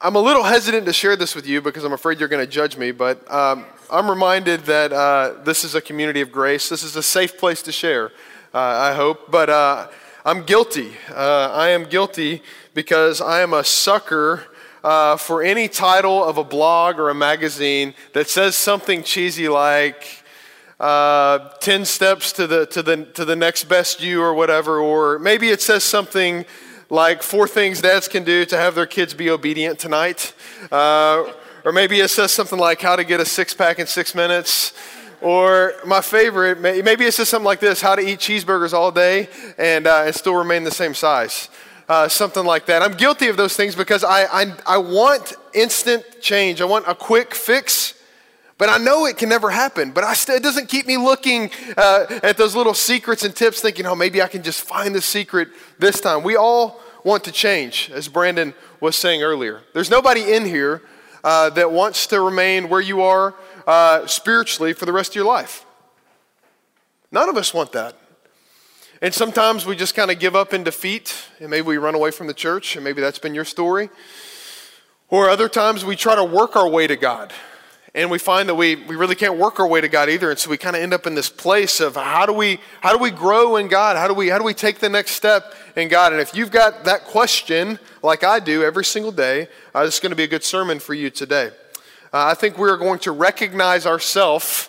I'm a little hesitant to share this with you because I'm afraid you're going to judge me, but um, I'm reminded that uh, this is a community of grace. This is a safe place to share, uh, I hope. But uh, I'm guilty. Uh, I am guilty because I am a sucker uh, for any title of a blog or a magazine that says something cheesy like, uh, 10 steps to the, to, the, to the next best you or whatever, or maybe it says something like four things dads can do to have their kids be obedient tonight. Uh, or maybe it says something like how to get a six pack in six minutes. Or my favorite, maybe it says something like this how to eat cheeseburgers all day and, uh, and still remain the same size. Uh, something like that. I'm guilty of those things because I, I, I want instant change. I want a quick fix. But I know it can never happen. But st- it doesn't keep me looking uh, at those little secrets and tips, thinking, oh, maybe I can just find the secret this time. We all want to change, as Brandon was saying earlier. There's nobody in here uh, that wants to remain where you are uh, spiritually for the rest of your life. None of us want that. And sometimes we just kind of give up in defeat, and maybe we run away from the church, and maybe that's been your story. Or other times we try to work our way to God. And we find that we, we really can't work our way to God either. And so we kind of end up in this place of how do we how do we grow in God? How do we how do we take the next step in God? And if you've got that question, like I do every single day, uh, this is going to be a good sermon for you today. Uh, I think we are going to recognize ourselves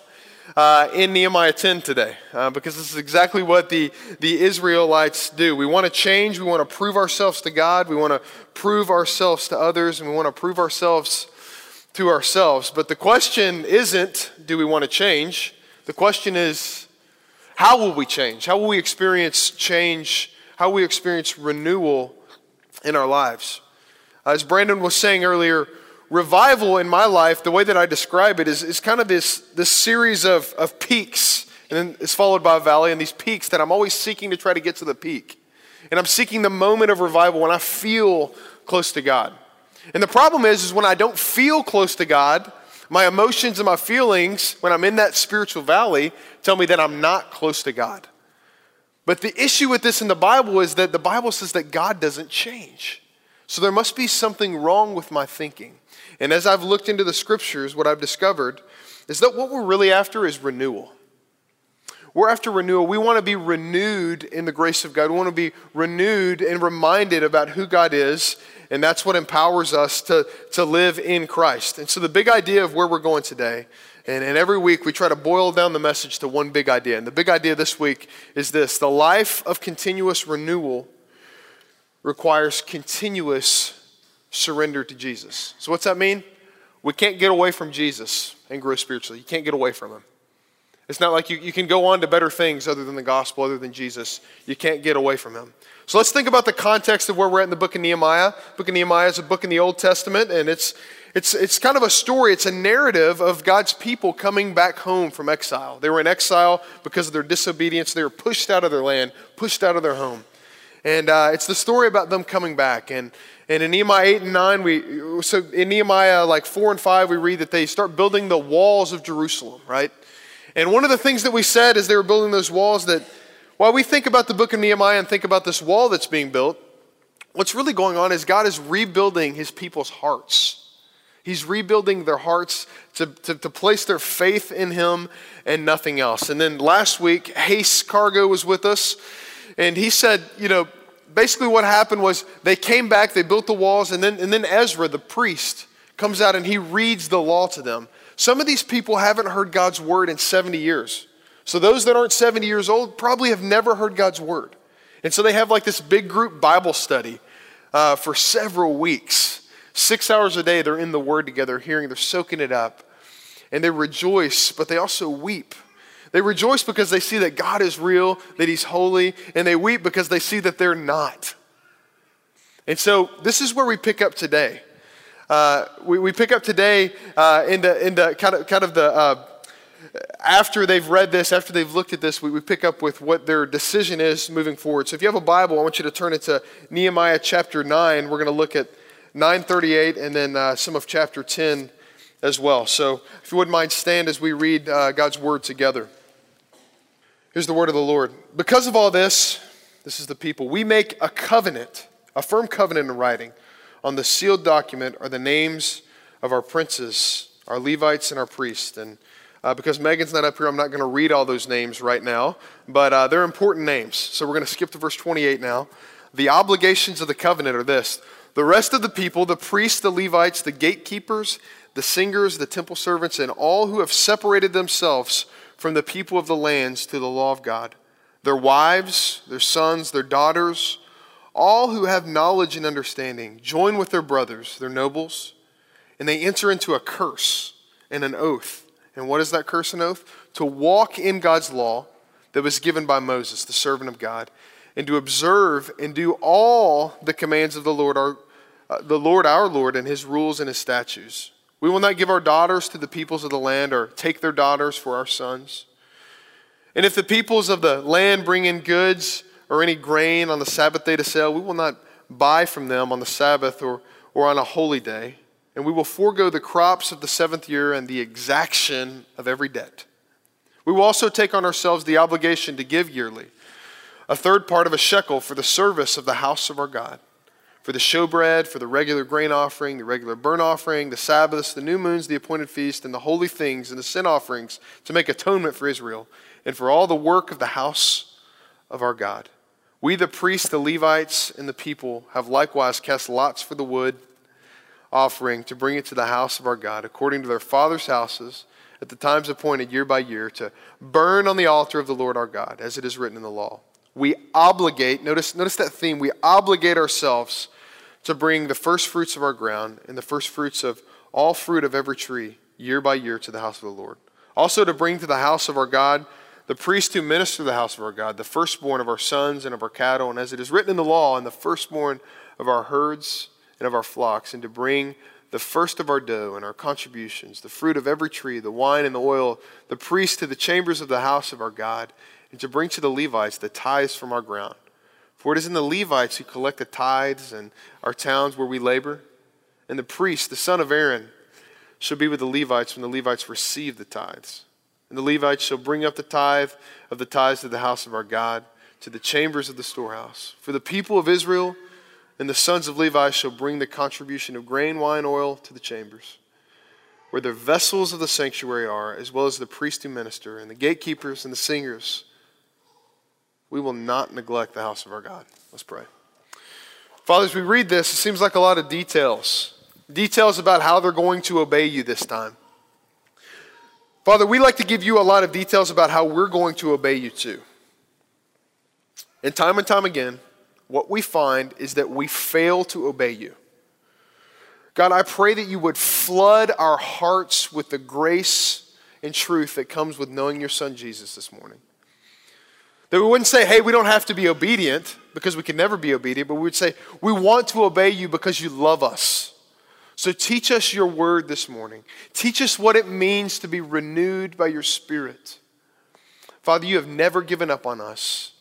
uh, in Nehemiah 10 today uh, because this is exactly what the, the Israelites do. We want to change, we want to prove ourselves to God, we want to prove ourselves to others, and we want to prove ourselves to ourselves. But the question isn't, do we want to change? The question is, how will we change? How will we experience change? How will we experience renewal in our lives? As Brandon was saying earlier, revival in my life, the way that I describe it, is, is kind of this, this series of, of peaks. And then it's followed by a valley, and these peaks that I'm always seeking to try to get to the peak. And I'm seeking the moment of revival when I feel close to God. And the problem is, is when I don't feel close to God, my emotions and my feelings, when I'm in that spiritual valley, tell me that I'm not close to God. But the issue with this in the Bible is that the Bible says that God doesn't change. So there must be something wrong with my thinking. And as I've looked into the scriptures, what I've discovered is that what we're really after is renewal. We're after renewal. We want to be renewed in the grace of God. We want to be renewed and reminded about who God is and that's what empowers us to, to live in Christ. And so, the big idea of where we're going today, and, and every week we try to boil down the message to one big idea. And the big idea this week is this the life of continuous renewal requires continuous surrender to Jesus. So, what's that mean? We can't get away from Jesus and grow spiritually. You can't get away from him. It's not like you, you can go on to better things other than the gospel, other than Jesus. You can't get away from him. So let's think about the context of where we're at in the book of Nehemiah. The book of Nehemiah is a book in the Old Testament, and it's, it's, it's kind of a story, it's a narrative of God's people coming back home from exile. They were in exile because of their disobedience. They were pushed out of their land, pushed out of their home. And uh, it's the story about them coming back. And, and in Nehemiah 8 and 9, we, so in Nehemiah like 4 and 5, we read that they start building the walls of Jerusalem, right? And one of the things that we said as they were building those walls that while we think about the book of Nehemiah and think about this wall that's being built, what's really going on is God is rebuilding his people's hearts. He's rebuilding their hearts to, to, to, place their faith in him and nothing else. And then last week, Hace Cargo was with us, and he said, you know, basically what happened was they came back, they built the walls, and then, and then Ezra, the priest, comes out and he reads the law to them. Some of these people haven't heard God's word in 70 years. So those that aren't 70 years old probably have never heard God's word. And so they have like this big group Bible study uh, for several weeks. Six hours a day, they're in the word together, hearing, they're soaking it up. And they rejoice, but they also weep. They rejoice because they see that God is real, that He's holy, and they weep because they see that they're not. And so this is where we pick up today. Uh, we, we pick up today uh, in, the, in the kind of, kind of the uh, after they've read this, after they've looked at this, we, we pick up with what their decision is moving forward. So if you have a Bible, I want you to turn it to Nehemiah chapter 9. We're going to look at 938 and then uh, some of chapter 10 as well. So if you wouldn't mind, stand as we read uh, God's word together. Here's the word of the Lord. Because of all this, this is the people, we make a covenant, a firm covenant in writing on the sealed document are the names of our princes, our Levites, and our priests. And uh, because Megan's not up here, I'm not going to read all those names right now, but uh, they're important names. So we're going to skip to verse 28 now. The obligations of the covenant are this the rest of the people, the priests, the Levites, the gatekeepers, the singers, the temple servants, and all who have separated themselves from the people of the lands to the law of God, their wives, their sons, their daughters, all who have knowledge and understanding, join with their brothers, their nobles, and they enter into a curse and an oath. And what is that curse and oath? To walk in God's law that was given by Moses, the servant of God, and to observe and do all the commands of the Lord our, uh, the Lord our Lord and his rules and his statutes. We will not give our daughters to the peoples of the land or take their daughters for our sons. And if the peoples of the land bring in goods or any grain on the Sabbath day to sell, we will not buy from them on the Sabbath or, or on a holy day. And we will forego the crops of the seventh year and the exaction of every debt. We will also take on ourselves the obligation to give yearly a third part of a shekel for the service of the house of our God for the showbread, for the regular grain offering, the regular burnt offering, the Sabbaths, the new moons, the appointed feast, and the holy things, and the sin offerings to make atonement for Israel, and for all the work of the house of our God. We, the priests, the Levites, and the people, have likewise cast lots for the wood offering to bring it to the house of our God, according to their fathers' houses, at the times appointed year by year, to burn on the altar of the Lord our God, as it is written in the law. We obligate, notice, notice that theme, we obligate ourselves to bring the first fruits of our ground and the first fruits of all fruit of every tree year by year to the house of the Lord. Also, to bring to the house of our God the priests who minister the house of our God, the firstborn of our sons and of our cattle, and as it is written in the law, and the firstborn of our herds and of our flocks, and to bring the first of our dough and our contributions, the fruit of every tree, the wine and the oil, the priests to the chambers of the house of our God, and to bring to the Levites the tithes from our ground. For it is in the Levites who collect the tithes in our towns where we labor. And the priest, the son of Aaron, shall be with the Levites when the Levites receive the tithes. And the Levites shall bring up the tithe of the tithes to the house of our God, to the chambers of the storehouse. For the people of Israel and the sons of Levi shall bring the contribution of grain, wine, oil to the chambers, where the vessels of the sanctuary are, as well as the priests who minister, and the gatekeepers and the singers we will not neglect the house of our God. Let's pray. Father, as we read this, it seems like a lot of details. Details about how they're going to obey you this time. Father, we like to give you a lot of details about how we're going to obey you too. And time and time again, what we find is that we fail to obey you. God, I pray that you would flood our hearts with the grace and truth that comes with knowing your son Jesus this morning. That we wouldn't say, hey, we don't have to be obedient because we can never be obedient, but we would say, we want to obey you because you love us. So teach us your word this morning. Teach us what it means to be renewed by your spirit. Father, you have never given up on us.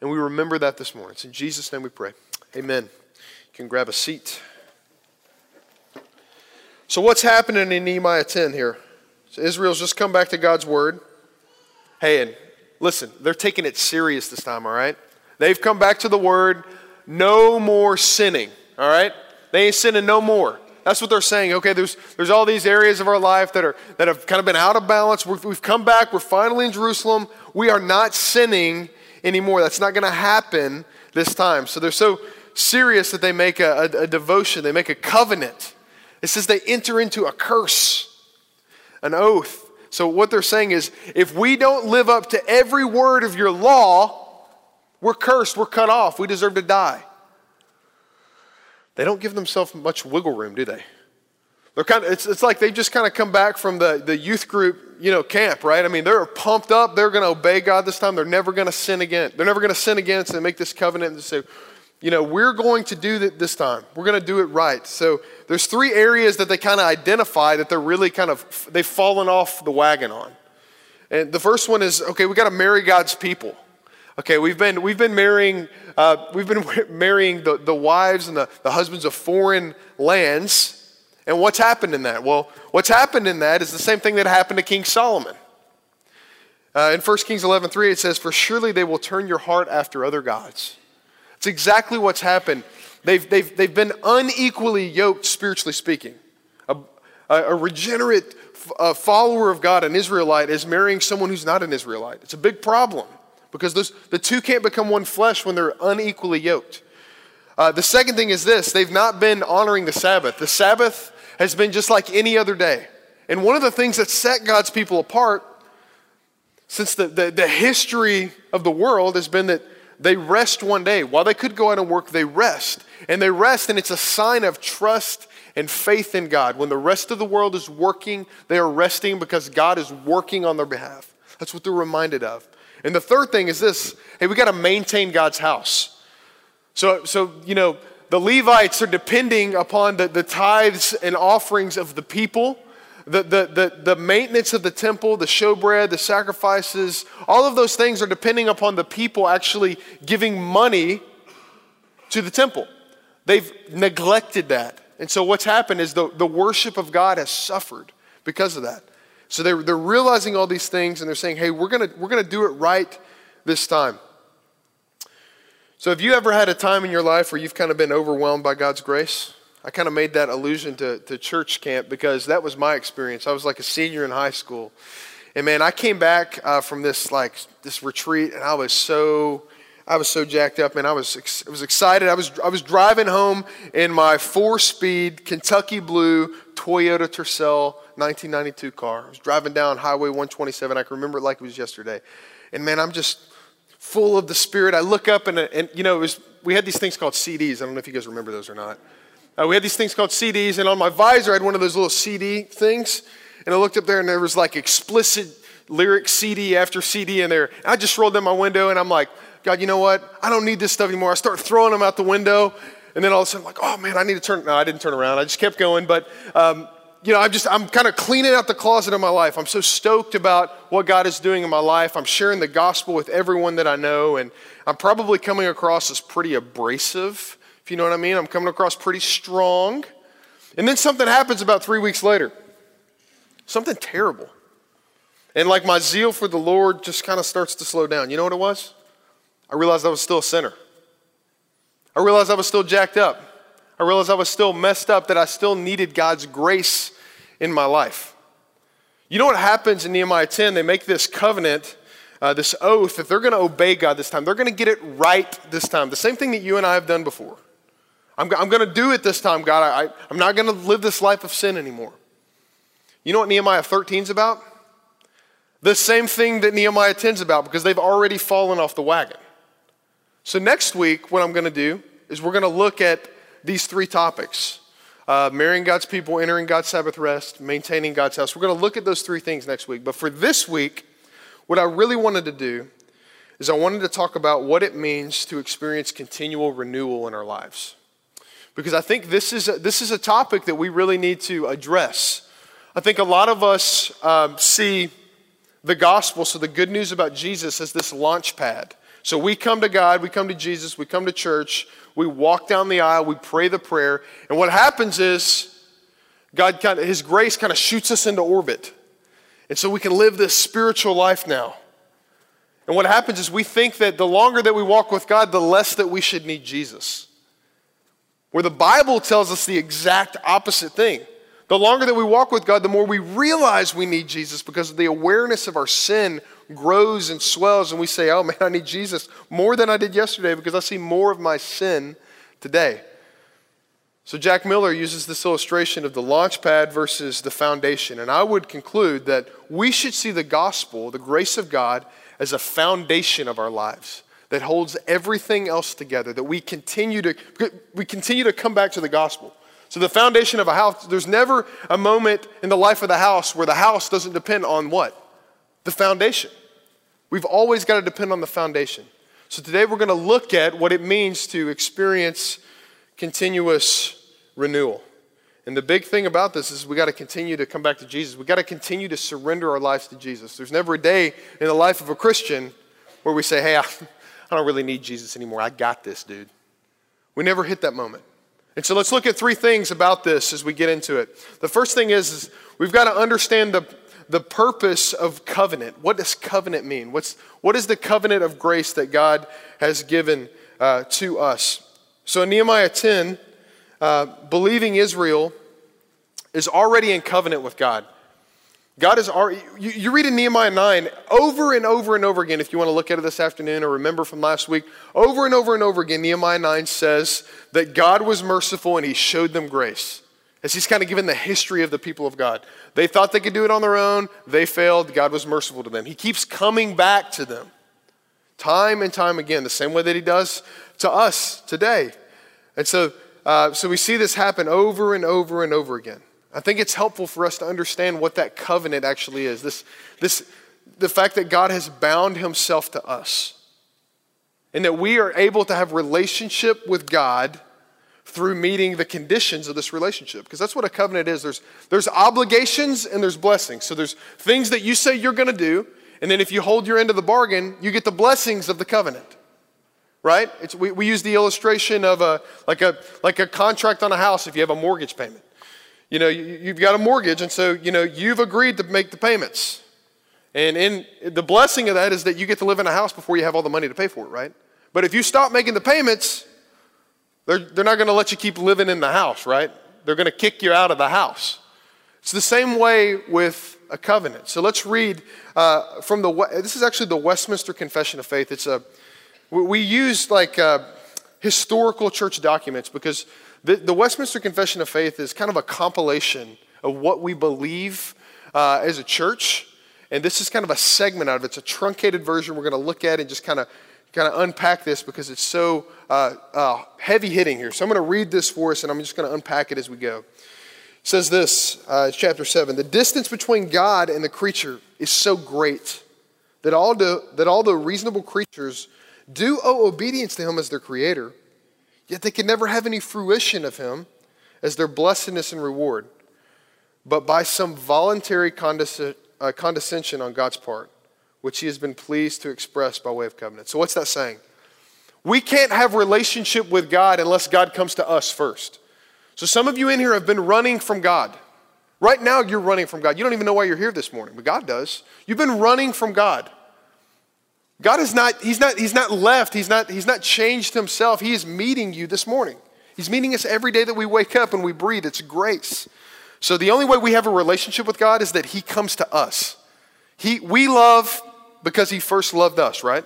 And we remember that this morning. It's in Jesus' name we pray. Amen. You can grab a seat. So, what's happening in Nehemiah 10 here? So Israel's just come back to God's word. Hey, and Listen, they're taking it serious this time, all right? They've come back to the word, no more sinning, all right? They ain't sinning no more. That's what they're saying. Okay, there's, there's all these areas of our life that, are, that have kind of been out of balance. we we've come back. We're finally in Jerusalem. We are not sinning anymore. That's not going to happen this time. So they're so serious that they make a, a, a devotion, they make a covenant. It says they enter into a curse, an oath. So, what they're saying is if we don't live up to every word of your law, we're cursed, we're cut off, we deserve to die. They don't give themselves much wiggle room, do they? They're kind of, it's, it's like they've just kind of come back from the, the youth group, you know, camp, right? I mean, they're pumped up. They're going to obey God this time. They're never going to sin again. They're never going to sin again. So they make this covenant and say, you know, we're going to do that this time. We're going to do it right. So there's three areas that they kind of identify that they're really kind of, they've fallen off the wagon on. And the first one is, okay, we got to marry God's people. Okay, we've been, we've been marrying, uh, we've been marrying the, the wives and the, the husbands of foreign lands. And what's happened in that? Well, what's happened in that is the same thing that happened to King Solomon. Uh, in 1 Kings 11, 3, it says, For surely they will turn your heart after other gods it's exactly what's happened. They've, they've, they've been unequally yoked, spiritually speaking. A, a, regenerate a follower of God, an Israelite, is marrying someone who's not an Israelite. It's a big problem because those, the two can't become one flesh when they're unequally yoked. Uh, the second thing is this they've not been honoring the Sabbath. The Sabbath has been just like any other day. And one of the things that set God's people apart since the, the, the history of the world has been that they rest one day. While they could go out and work, they rest. And they rest, and it's a sign of trust and faith in God. When the rest of the world is working, they are resting because God is working on their behalf. That's what they're reminded of. And the third thing is this hey, we got to maintain God's house. So, so, you know, the Levites are depending upon the, the tithes and offerings of the people. The, the, the, the maintenance of the temple, the showbread, the sacrifices, all of those things are depending upon the people actually giving money to the temple. They've neglected that. And so what's happened is the, the worship of God has suffered because of that. So they're, they're realizing all these things and they're saying, hey, we're going we're going to do it right this time. So have you ever had a time in your life where you've kind of been overwhelmed by God's grace? I kind of made that allusion to, to church camp because that was my experience. I was like a senior in high school. And man, I came back uh, from this like this retreat and I was so I was so jacked up, and I was, I was excited. I was, I was driving home in my four speed Kentucky Blue Toyota Tercel 1992 car. I was driving down Highway 127. I can remember it like it was yesterday. And man, I'm just full of the Spirit. I look up, and, and you know, was, we had these things called CDs. I don't know if you guys remember those or not. Uh, we had these things called CDs, and on my visor, I had one of those little CD things. And I looked up there, and there was like explicit lyric CD after CD in there. And I just rolled down my window, and I'm like, God, you know what? I don't need this stuff anymore. I start throwing them out the window. And then all of a sudden, I'm like, oh man, I need to turn. No, I didn't turn around. I just kept going. But, um, you know, I'm just, I'm kind of cleaning out the closet of my life. I'm so stoked about what God is doing in my life. I'm sharing the gospel with everyone that I know. And I'm probably coming across as pretty abrasive, if you know what I mean. I'm coming across pretty strong. And then something happens about three weeks later. Something terrible. And like my zeal for the Lord just kind of starts to slow down. You know what it was? I realized I was still a sinner. I realized I was still jacked up. I realized I was still messed up, that I still needed God's grace in my life. You know what happens in Nehemiah 10? They make this covenant, uh, this oath, that they're going to obey God this time. They're going to get it right this time. The same thing that you and I have done before. I'm, I'm going to do it this time, God. I, I'm not going to live this life of sin anymore. You know what Nehemiah 13 is about? The same thing that Nehemiah 10 is about because they've already fallen off the wagon. So, next week, what I'm going to do is we're going to look at these three topics uh, marrying God's people, entering God's Sabbath rest, maintaining God's house. We're going to look at those three things next week. But for this week, what I really wanted to do is I wanted to talk about what it means to experience continual renewal in our lives. Because I think this is a, this is a topic that we really need to address. I think a lot of us um, see the gospel, so the good news about Jesus, as this launch pad so we come to God, we come to Jesus, we come to church, we walk down the aisle, we pray the prayer, and what happens is God kind of, His grace kind of shoots us into orbit. And so we can live this spiritual life now. And what happens is we think that the longer that we walk with God, the less that we should need Jesus. Where the Bible tells us the exact opposite thing. The longer that we walk with God, the more we realize we need Jesus because the awareness of our sin grows and swells, and we say, Oh man, I need Jesus more than I did yesterday because I see more of my sin today. So, Jack Miller uses this illustration of the launch pad versus the foundation. And I would conclude that we should see the gospel, the grace of God, as a foundation of our lives that holds everything else together, that we continue to, we continue to come back to the gospel. So, the foundation of a house, there's never a moment in the life of the house where the house doesn't depend on what? the foundation. We've always got to depend on the foundation. So today we're going to look at what it means to experience continuous renewal. And the big thing about this is we got to continue to come back to Jesus. We got to continue to surrender our lives to Jesus. There's never a day in the life of a Christian where we say, hey, I, I don't really need Jesus anymore. I got this, dude. We never hit that moment. And so let's look at three things about this as we get into it. The first thing is, is we've got to understand the, the purpose of covenant. What does covenant mean? What's, what is the covenant of grace that God has given uh, to us? So in Nehemiah 10, uh, believing Israel is already in covenant with God. God is already, you, you read in Nehemiah 9 over and over and over again, if you want to look at it this afternoon or remember from last week, over and over and over again, Nehemiah 9 says that God was merciful and he showed them grace. As he's kind of given the history of the people of God. They thought they could do it on their own, they failed, God was merciful to them. He keeps coming back to them time and time again, the same way that he does to us today. And so, uh, so we see this happen over and over and over again. I think it's helpful for us to understand what that covenant actually is. This, this, the fact that God has bound himself to us. And that we are able to have relationship with God through meeting the conditions of this relationship. Because that's what a covenant is. There's, there's obligations and there's blessings. So there's things that you say you're going to do, and then if you hold your end of the bargain, you get the blessings of the covenant. Right? It's, we, we use the illustration of a like, a like a contract on a house if you have a mortgage payment. You know, you, you've got a mortgage, and so you know you've agreed to make the payments. And in the blessing of that is that you get to live in a house before you have all the money to pay for it, right? But if you stop making the payments, they're, they're not going to let you keep living in the house, right? They're going to kick you out of the house. It's the same way with a covenant. So let's read uh, from the, this is actually the Westminster Confession of Faith. It's a, we use like uh, historical church documents because the, the, Westminster Confession of Faith is kind of a compilation of what we believe uh, as a church. And this is kind of a segment out of it. It's a truncated version we're going to look at and just kind of kind of unpack this because it's so uh, uh, heavy hitting here. So I'm going to read this for us and I'm just going to unpack it as we go. It says this, uh, chapter 7 The distance between God and the creature is so great that all, the, that all the reasonable creatures do owe obedience to Him as their creator, yet they can never have any fruition of Him as their blessedness and reward, but by some voluntary condesc- uh, condescension on God's part which he has been pleased to express by way of covenant. So, what's that saying? We can't have relationship with God unless God comes to us first. So, some of you in here have been running from God. Right now, you're running from God. You don't even know why you're here this morning, but God does. You've been running from God. God is not, he's not, he's not left, he's not, he's not changed himself. He is meeting you this morning. He's meeting us every day that we wake up and we breathe. It's grace. So the only way we have a relationship with God is that he comes to us. He, we love because he first loved us, right?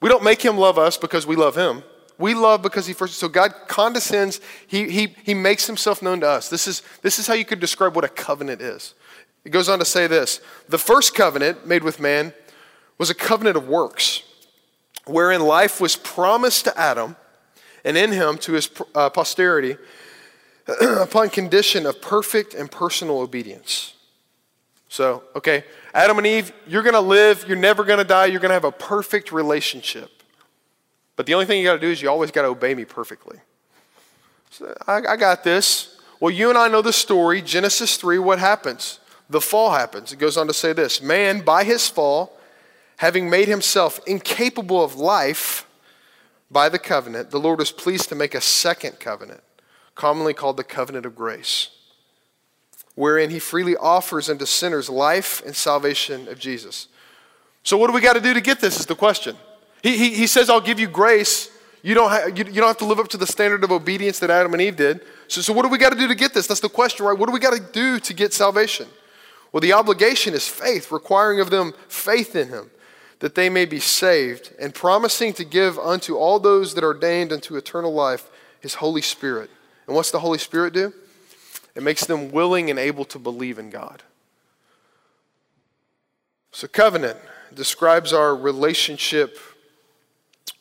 We don't make him love us because we love him. We love because he first. So God condescends. He, he, he makes himself known to us. This is, this is how you could describe what a covenant is. It goes on to say this The first covenant made with man was a covenant of works, wherein life was promised to Adam and in him to his uh, posterity upon condition of perfect and personal obedience. So, okay, Adam and Eve, you're going to live, you're never going to die, you're going to have a perfect relationship. But the only thing you got to do is you always got to obey me perfectly. So I, I got this. Well, you and I know the story. Genesis 3, what happens? The fall happens. It goes on to say this Man, by his fall, having made himself incapable of life by the covenant, the Lord was pleased to make a second covenant, commonly called the covenant of grace wherein he freely offers unto sinners life and salvation of Jesus. So, what do we got to do to get this? Is the question. He, he, he says, I'll give you grace. You don't, have, you, you don't have to live up to the standard of obedience that Adam and Eve did. So, so what do we got to do to get this? That's the question, right? What do we got to do to get salvation? Well, the obligation is faith, requiring of them faith in him, that they may be saved, and promising to give unto all those that are ordained unto eternal life his Holy Spirit. And what's the Holy Spirit do? It makes them willing and able to believe in God. So, covenant describes our relationship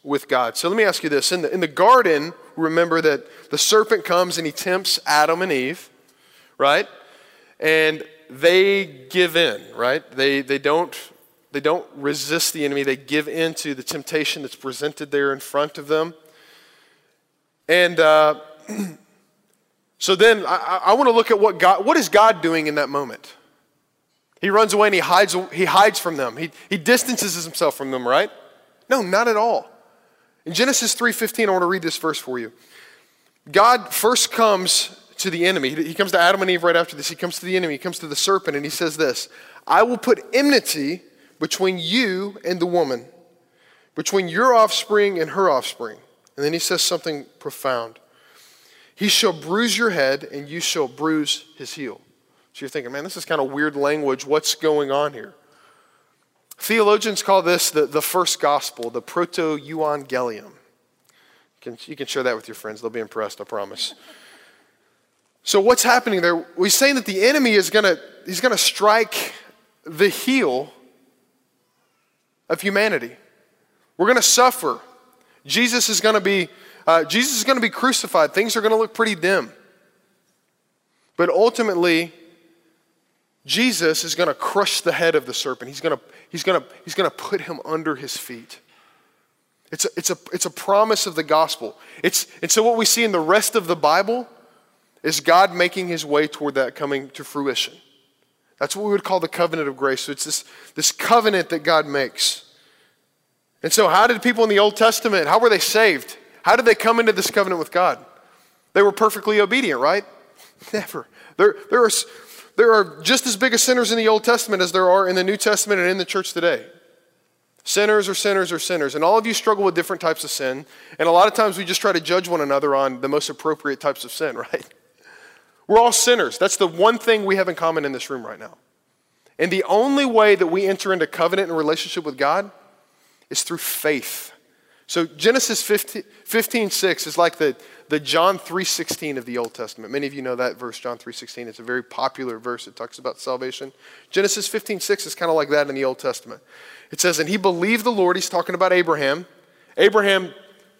with God. So, let me ask you this. In the, in the garden, remember that the serpent comes and he tempts Adam and Eve, right? And they give in, right? They, they, don't, they don't resist the enemy, they give in to the temptation that's presented there in front of them. And uh, So then I, I want to look at what God, what is God doing in that moment? He runs away and he hides, he hides from them. He, he distances himself from them, right? No, not at all. In Genesis 3.15, I want to read this verse for you. God first comes to the enemy. He comes to Adam and Eve right after this. He comes to the enemy. He comes to the serpent and he says this, I will put enmity between you and the woman, between your offspring and her offspring. And then he says something profound. He shall bruise your head, and you shall bruise his heel. So you're thinking, man, this is kind of weird language. What's going on here? Theologians call this the, the first gospel, the protoevangelium. You can, you can share that with your friends. They'll be impressed, I promise. So what's happening there? We're saying that the enemy is to he's to strike the heel of humanity. We're going to suffer. Jesus is going to be uh, Jesus is going to be crucified. Things are going to look pretty dim. But ultimately, Jesus is going to crush the head of the serpent. He's going to, he's going to, he's going to put him under his feet. It's a, it's, a, it's a promise of the gospel. It's, and so, what we see in the rest of the Bible is God making his way toward that coming to fruition. That's what we would call the covenant of grace. So it's this, this covenant that God makes. And so, how did people in the Old Testament, how were they saved? How did they come into this covenant with God? They were perfectly obedient, right? Never. There, there, are, there are just as big as sinners in the Old Testament as there are in the New Testament and in the church today. Sinners are sinners are sinners. And all of you struggle with different types of sin. And a lot of times we just try to judge one another on the most appropriate types of sin, right? We're all sinners. That's the one thing we have in common in this room right now. And the only way that we enter into covenant and relationship with God is through faith. So Genesis 15, 15 6 is like the, the John 3.16 of the Old Testament. Many of you know that verse, John 3.16. It's a very popular verse. It talks about salvation. Genesis 15.6 is kind of like that in the Old Testament. It says, and he believed the Lord. He's talking about Abraham. Abraham,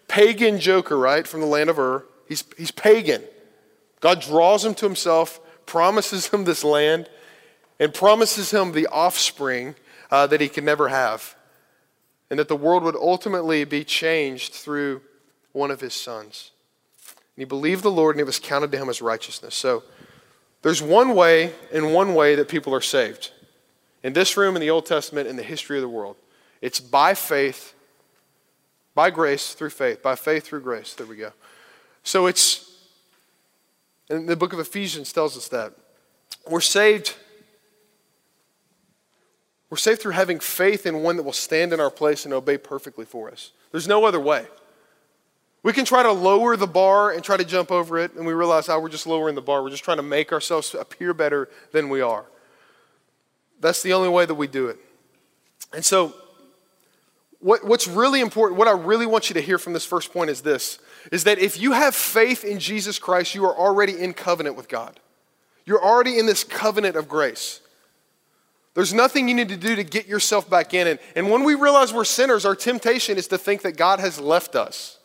pagan joker, right, from the land of Ur. He's, he's pagan. God draws him to himself, promises him this land, and promises him the offspring uh, that he can never have. And that the world would ultimately be changed through one of his sons. And he believed the Lord, and it was counted to him as righteousness. So there's one way, and one way, that people are saved. In this room, in the Old Testament, in the history of the world, it's by faith, by grace through faith, by faith through grace. There we go. So it's and the book of Ephesians tells us that. We're saved. We're saved through having faith in one that will stand in our place and obey perfectly for us. There's no other way. We can try to lower the bar and try to jump over it, and we realize, oh, we're just lowering the bar. We're just trying to make ourselves appear better than we are. That's the only way that we do it. And so, what, what's really important, what I really want you to hear from this first point is this is that if you have faith in Jesus Christ, you are already in covenant with God. You're already in this covenant of grace. There's nothing you need to do to get yourself back in. And, and when we realize we're sinners, our temptation is to think that God has left us.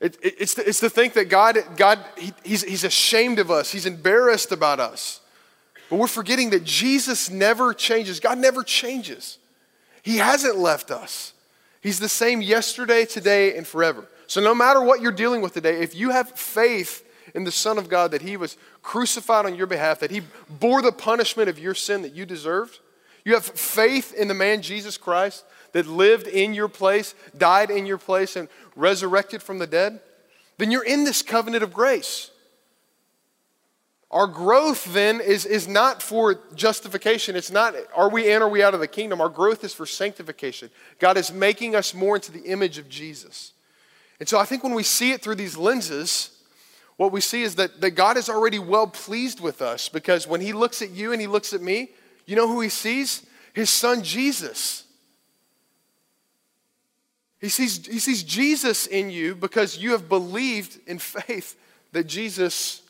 It, it, it's, to, it's to think that God, God he, he's, he's ashamed of us, He's embarrassed about us. But we're forgetting that Jesus never changes. God never changes. He hasn't left us. He's the same yesterday, today, and forever. So, no matter what you're dealing with today, if you have faith in the Son of God that He was crucified on your behalf, that He bore the punishment of your sin that you deserved, you have faith in the man Jesus Christ that lived in your place, died in your place, and resurrected from the dead, then you're in this covenant of grace. Our growth then is, is not for justification. It's not, are we in or are we out of the kingdom? Our growth is for sanctification. God is making us more into the image of Jesus. And so I think when we see it through these lenses, what we see is that, that God is already well pleased with us because when He looks at you and He looks at me, you know who He sees? His Son Jesus. He sees, he sees Jesus in you because you have believed in faith that Jesus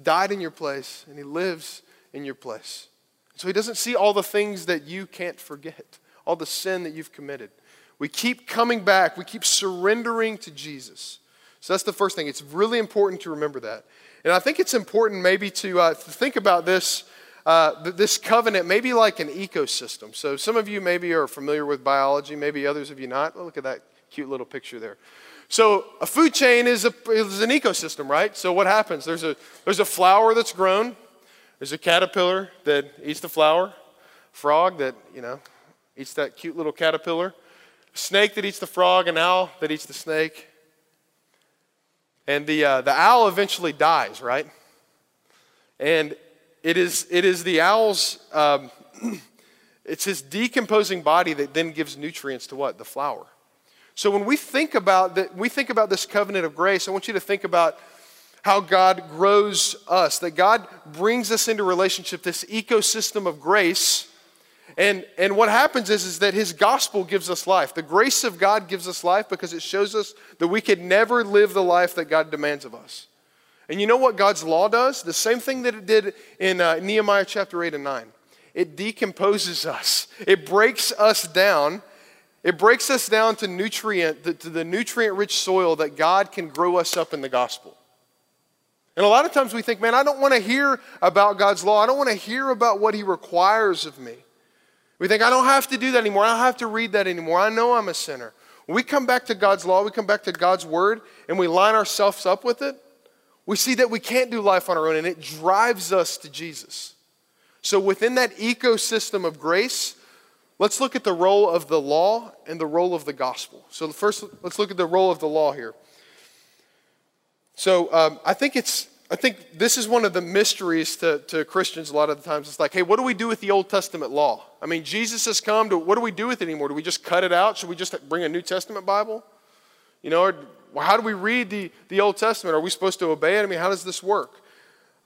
died in your place and He lives in your place. So He doesn't see all the things that you can't forget, all the sin that you've committed. We keep coming back, we keep surrendering to Jesus. So that's the first thing. It's really important to remember that. And I think it's important maybe to, uh, to think about this, uh, this covenant maybe like an ecosystem. So some of you maybe are familiar with biology, maybe others of you not. look at that cute little picture there. So a food chain is, a, is an ecosystem, right? So what happens? There's a, there's a flower that's grown. There's a caterpillar that eats the flower, frog that, you know, eats that cute little caterpillar snake that eats the frog, an owl that eats the snake. And the, uh, the owl eventually dies, right? And it is, it is the owl's, um, it's his decomposing body that then gives nutrients to what? The flower. So when we think about that, we think about this covenant of grace, I want you to think about how God grows us, that God brings us into relationship, this ecosystem of grace. And, and what happens is, is that his gospel gives us life. The grace of God gives us life because it shows us that we could never live the life that God demands of us. And you know what God's law does? The same thing that it did in uh, Nehemiah chapter 8 and 9. It decomposes us, it breaks us down. It breaks us down to nutrient, to the nutrient rich soil that God can grow us up in the gospel. And a lot of times we think, man, I don't want to hear about God's law. I don't want to hear about what He requires of me. We think, I don't have to do that anymore. I don't have to read that anymore. I know I'm a sinner. We come back to God's law, we come back to God's word, and we line ourselves up with it, we see that we can't do life on our own, and it drives us to Jesus. So, within that ecosystem of grace, let's look at the role of the law and the role of the gospel. So, first, let's look at the role of the law here. So, um, I think it's I think this is one of the mysteries to, to Christians a lot of the times. It's like, hey, what do we do with the Old Testament law? I mean, Jesus has come to, what do we do with it anymore? Do we just cut it out? Should we just bring a New Testament Bible? You know, or, how do we read the, the Old Testament? Are we supposed to obey it? I mean, how does this work?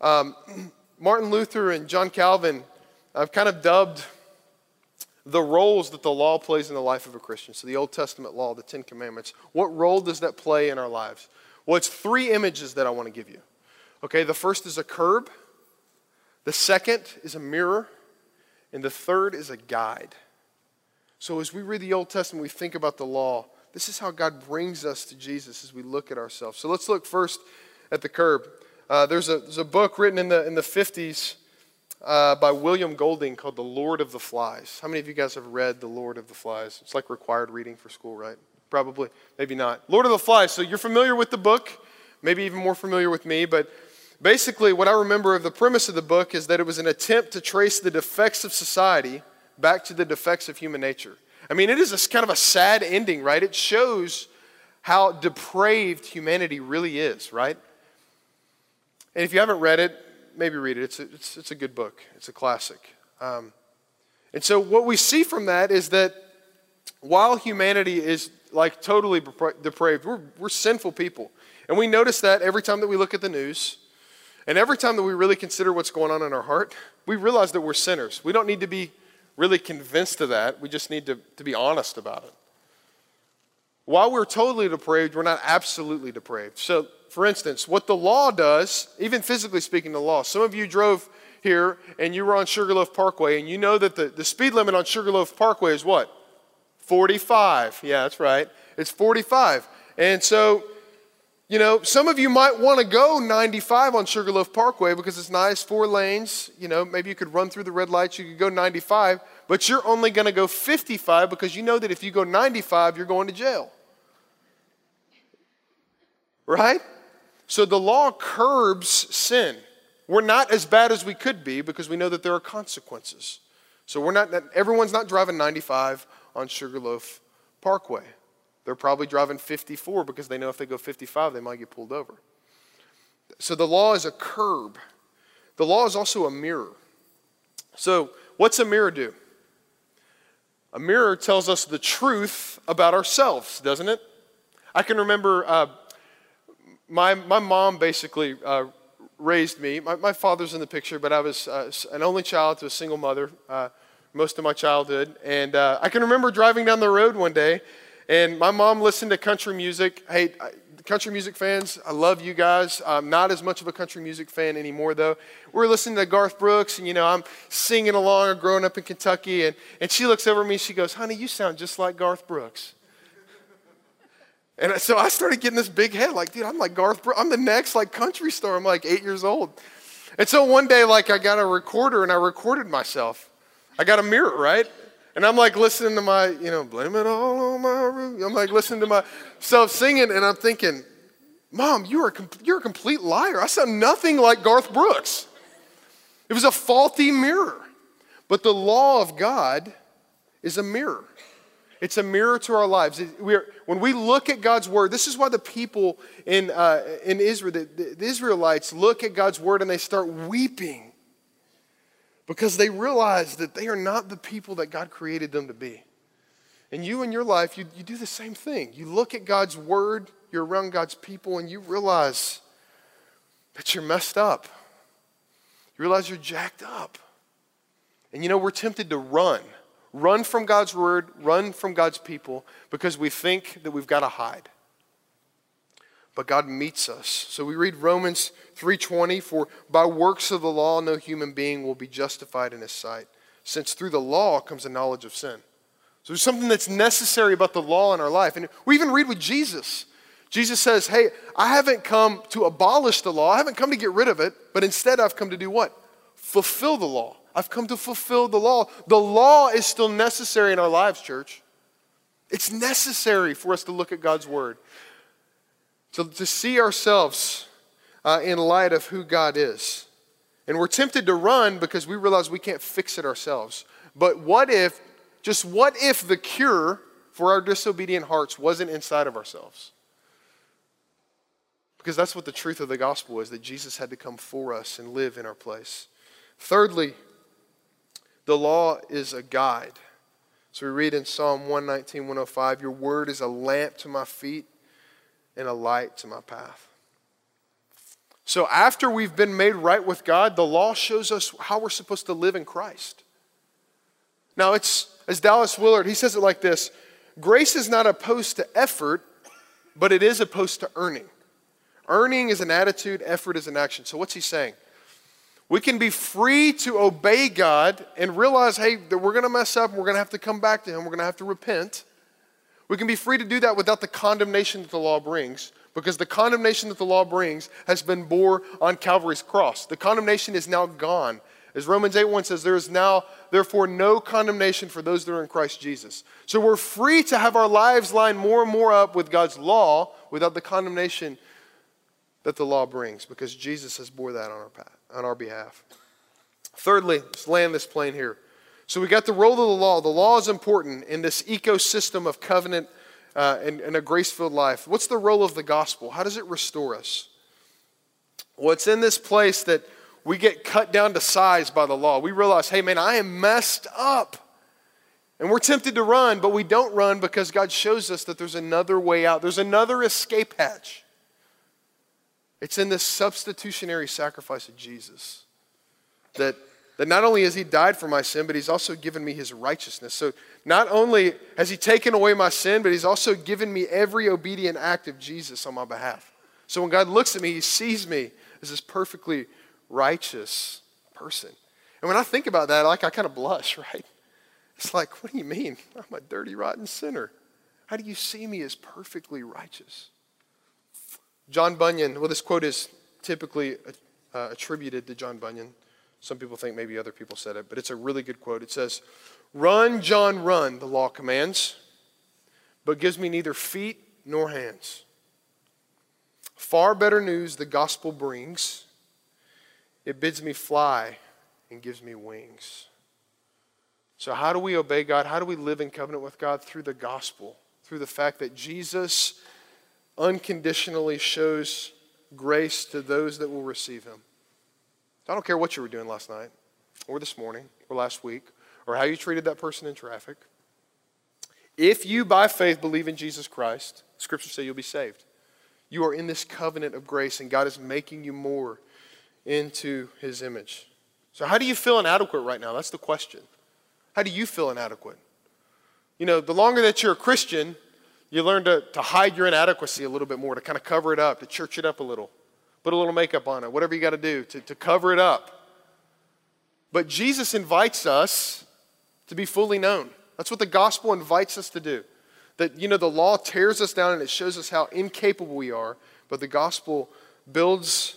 Um, Martin Luther and John Calvin have kind of dubbed the roles that the law plays in the life of a Christian. So, the Old Testament law, the Ten Commandments, what role does that play in our lives? Well, it's three images that I want to give you. Okay, the first is a curb, the second is a mirror, and the third is a guide. So, as we read the Old Testament, we think about the law. This is how God brings us to Jesus as we look at ourselves. So let's look first at the curb. Uh, there's, a, there's a book written in the, in the 50s uh, by William Golding called The Lord of the Flies. How many of you guys have read The Lord of the Flies? It's like required reading for school, right? Probably, maybe not. Lord of the Flies. So you're familiar with the book, maybe even more familiar with me, but basically, what I remember of the premise of the book is that it was an attempt to trace the defects of society back to the defects of human nature. I mean, it is a, kind of a sad ending, right? It shows how depraved humanity really is, right? And if you haven't read it, maybe read it. It's a, it's, it's a good book, it's a classic. Um, and so, what we see from that is that while humanity is like totally depraved, we're, we're sinful people. And we notice that every time that we look at the news, and every time that we really consider what's going on in our heart, we realize that we're sinners. We don't need to be really convinced of that. We just need to, to be honest about it. While we're totally depraved, we're not absolutely depraved. So, for instance, what the law does, even physically speaking, the law, some of you drove here and you were on Sugarloaf Parkway, and you know that the, the speed limit on Sugarloaf Parkway is what? 45. Yeah, that's right. It's 45. And so you know, some of you might want to go 95 on Sugarloaf Parkway because it's nice, four lanes. You know, maybe you could run through the red lights, you could go 95, but you're only going to go 55 because you know that if you go 95, you're going to jail. Right? So the law curbs sin. We're not as bad as we could be because we know that there are consequences. So we're not, everyone's not driving 95 on Sugarloaf Parkway. They're probably driving 54 because they know if they go 55, they might get pulled over. So the law is a curb. The law is also a mirror. So, what's a mirror do? A mirror tells us the truth about ourselves, doesn't it? I can remember uh, my, my mom basically uh, raised me. My, my, father's in the picture, but I was uh, an only child to a single mother uh, most of my childhood. And uh, I can remember driving down the road one day and my mom listened to country music. Hey, country music fans, I love you guys. I'm not as much of a country music fan anymore, though. We're listening to Garth Brooks, and you know, I'm singing along, growing up in Kentucky, and, and she looks over at me, she goes, Honey, you sound just like Garth Brooks. And so I started getting this big head, like, dude, I'm like Garth Brooks. I'm the next like country star. I'm like eight years old. And so one day, like, I got a recorder and I recorded myself. I got a mirror, right? And I'm like listening to my, you know, blame it all on my roots. I'm like listening to myself singing, and I'm thinking, Mom, you are, a you're a complete liar. I sound nothing like Garth Brooks. It was a faulty mirror. But the law of God is a mirror. It's a mirror to our lives. We are, when we look at God's word, this is why the people in, uh, in Israel, the, the Israelites, look at God's word and they start weeping because they realize that they are not the people that God created them to be. And you in your life, you, you do the same thing. You look at God's word, you're around God's people, and you realize that you're messed up. You realize you're jacked up. And you know, we're tempted to run. Run from God's word, run from God's people, because we think that we've got to hide. But God meets us. So we read Romans 3:20, for by works of the law no human being will be justified in his sight, since through the law comes a knowledge of sin. So there's something that's necessary about the law in our life. And we even read with Jesus. Jesus says, Hey, I haven't come to abolish the law. I haven't come to get rid of it, but instead I've come to do what? Fulfill the law. I've come to fulfill the law. The law is still necessary in our lives, church. It's necessary for us to look at God's word, to, to see ourselves uh, in light of who God is. And we're tempted to run because we realize we can't fix it ourselves. But what if just what if the cure for our disobedient hearts wasn't inside of ourselves? Because that's what the truth of the gospel is that Jesus had to come for us and live in our place. Thirdly, the law is a guide. So we read in Psalm 119, 105 Your word is a lamp to my feet and a light to my path. So after we've been made right with God, the law shows us how we're supposed to live in Christ. Now, it's as Dallas Willard, he says it like this Grace is not opposed to effort, but it is opposed to earning. Earning is an attitude, effort is an action. So, what's he saying? We can be free to obey God and realize, hey, that we're going to mess up and we're going to have to come back to Him. We're going to have to repent. We can be free to do that without the condemnation that the law brings because the condemnation that the law brings has been bore on Calvary's cross. The condemnation is now gone. As Romans 8 1 says, there is now, therefore, no condemnation for those that are in Christ Jesus. So we're free to have our lives line more and more up with God's law without the condemnation that the law brings because Jesus has bore that on our, path, on our behalf. Thirdly, let's land this plane here. So we got the role of the law. The law is important in this ecosystem of covenant uh, and, and a grace filled life. What's the role of the gospel? How does it restore us? Well, in this place that we get cut down to size by the law. We realize, hey, man, I am messed up. And we're tempted to run, but we don't run because God shows us that there's another way out, there's another escape hatch. It's in this substitutionary sacrifice of Jesus that, that not only has He died for my sin, but He's also given me His righteousness. So not only has He taken away my sin, but He's also given me every obedient act of Jesus on my behalf. So when God looks at me, He sees me as this perfectly righteous person. And when I think about that, like I kind of blush, right? It's like, what do you mean? I'm a dirty, rotten sinner. How do you see me as perfectly righteous? John Bunyan, well, this quote is typically uh, attributed to John Bunyan. Some people think maybe other people said it, but it's a really good quote. It says, Run, John, run, the law commands, but gives me neither feet nor hands. Far better news the gospel brings it bids me fly and gives me wings. So, how do we obey God? How do we live in covenant with God? Through the gospel, through the fact that Jesus unconditionally shows grace to those that will receive him. I don't care what you were doing last night, or this morning, or last week, or how you treated that person in traffic. If you, by faith, believe in Jesus Christ, scriptures say you'll be saved. You are in this covenant of grace, and God is making you more into his image. So, how do you feel inadequate right now? That's the question. How do you feel inadequate? You know, the longer that you're a Christian, you learn to, to hide your inadequacy a little bit more, to kind of cover it up, to church it up a little, put a little makeup on it, whatever you got to do to, to cover it up. But Jesus invites us to be fully known. That's what the gospel invites us to do. That, you know, the law tears us down and it shows us how incapable we are, but the gospel builds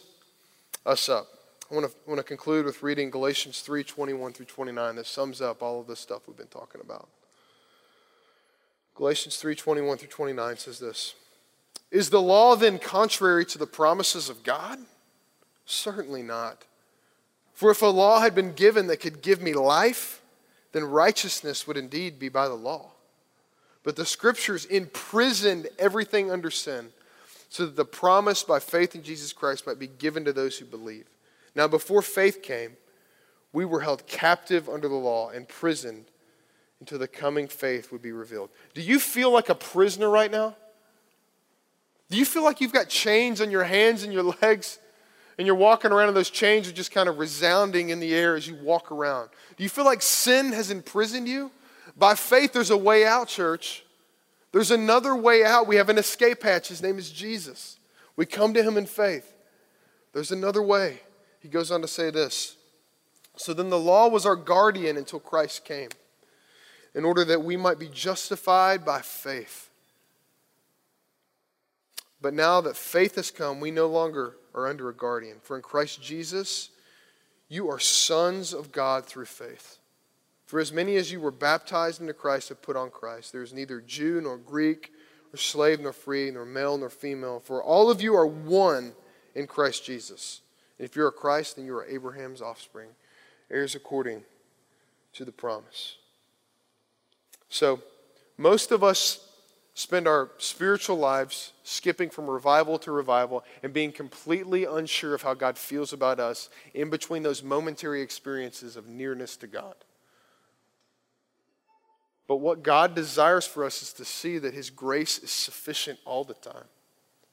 us up. I want to, I want to conclude with reading Galatians 3 21 through 29. That sums up all of this stuff we've been talking about. Galatians 3:21 through 29 says this Is the law then contrary to the promises of God? Certainly not. For if a law had been given that could give me life, then righteousness would indeed be by the law. But the scriptures imprisoned everything under sin so that the promise by faith in Jesus Christ might be given to those who believe. Now, before faith came, we were held captive under the law, imprisoned until the coming faith would be revealed. Do you feel like a prisoner right now? Do you feel like you've got chains on your hands and your legs? And you're walking around and those chains are just kind of resounding in the air as you walk around. Do you feel like sin has imprisoned you? By faith, there's a way out, church. There's another way out. We have an escape hatch. His name is Jesus. We come to him in faith. There's another way. He goes on to say this So then the law was our guardian until Christ came, in order that we might be justified by faith. But now that faith has come, we no longer are under a guardian. For in Christ Jesus, you are sons of God through faith. For as many as you were baptized into Christ have put on Christ. There is neither Jew nor Greek, nor slave nor free, nor male nor female, for all of you are one in Christ Jesus. And if you're a Christ, then you are Abraham's offspring, heirs according to the promise. So, most of us spend our spiritual lives skipping from revival to revival and being completely unsure of how God feels about us in between those momentary experiences of nearness to God. But what God desires for us is to see that His grace is sufficient all the time,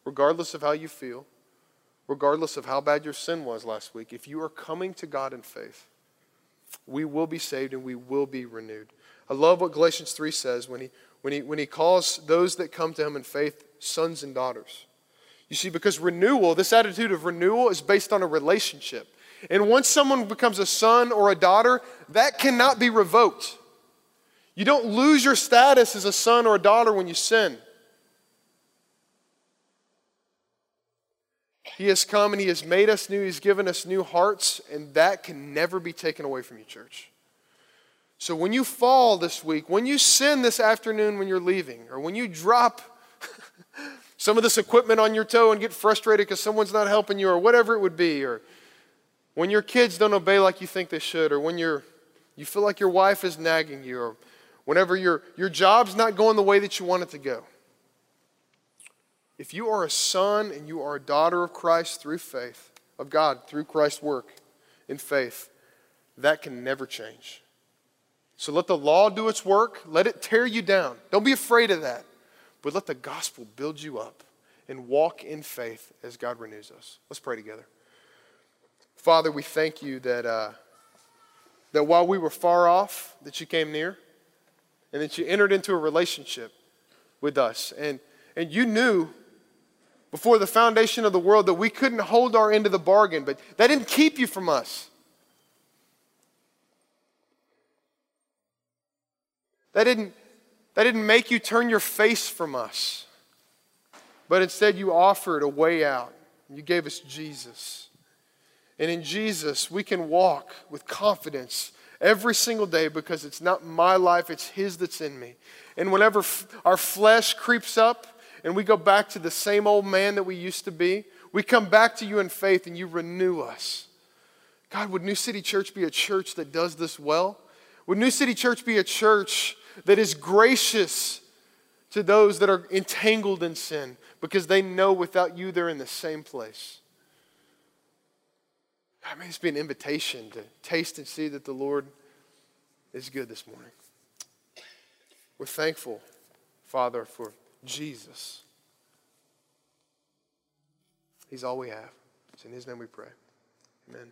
regardless of how you feel, regardless of how bad your sin was last week. If you are coming to God in faith, we will be saved and we will be renewed. I love what Galatians 3 says when he, when he, when he calls those that come to him in faith sons and daughters. You see, because renewal, this attitude of renewal is based on a relationship. And once someone becomes a son or a daughter, that cannot be revoked. You don't lose your status as a son or a daughter when you sin. He has come and He has made us new. He's given us new hearts, and that can never be taken away from you, church. So when you fall this week, when you sin this afternoon when you're leaving, or when you drop some of this equipment on your toe and get frustrated because someone's not helping you, or whatever it would be, or when your kids don't obey like you think they should, or when you're, you feel like your wife is nagging you, or whenever your, your job's not going the way that you want it to go. If you are a son and you are a daughter of Christ through faith, of God through Christ's work in faith, that can never change. So let the law do its work. Let it tear you down. Don't be afraid of that. But let the gospel build you up and walk in faith as God renews us. Let's pray together. Father, we thank you that, uh, that while we were far off, that you came near and that you entered into a relationship with us. And, and you knew before the foundation of the world that we couldn't hold our end of the bargain, but that didn't keep you from us. That didn't, that didn't make you turn your face from us, but instead you offered a way out. You gave us Jesus. And in Jesus, we can walk with confidence every single day because it's not my life, it's His that's in me. And whenever f- our flesh creeps up and we go back to the same old man that we used to be, we come back to you in faith and you renew us. God, would New City Church be a church that does this well? Would New City Church be a church that is gracious to those that are entangled in sin because they know without you they're in the same place. I mean, it's be an invitation to taste and see that the Lord is good this morning. We're thankful, Father, for Jesus. He's all we have. It's in His name we pray. Amen.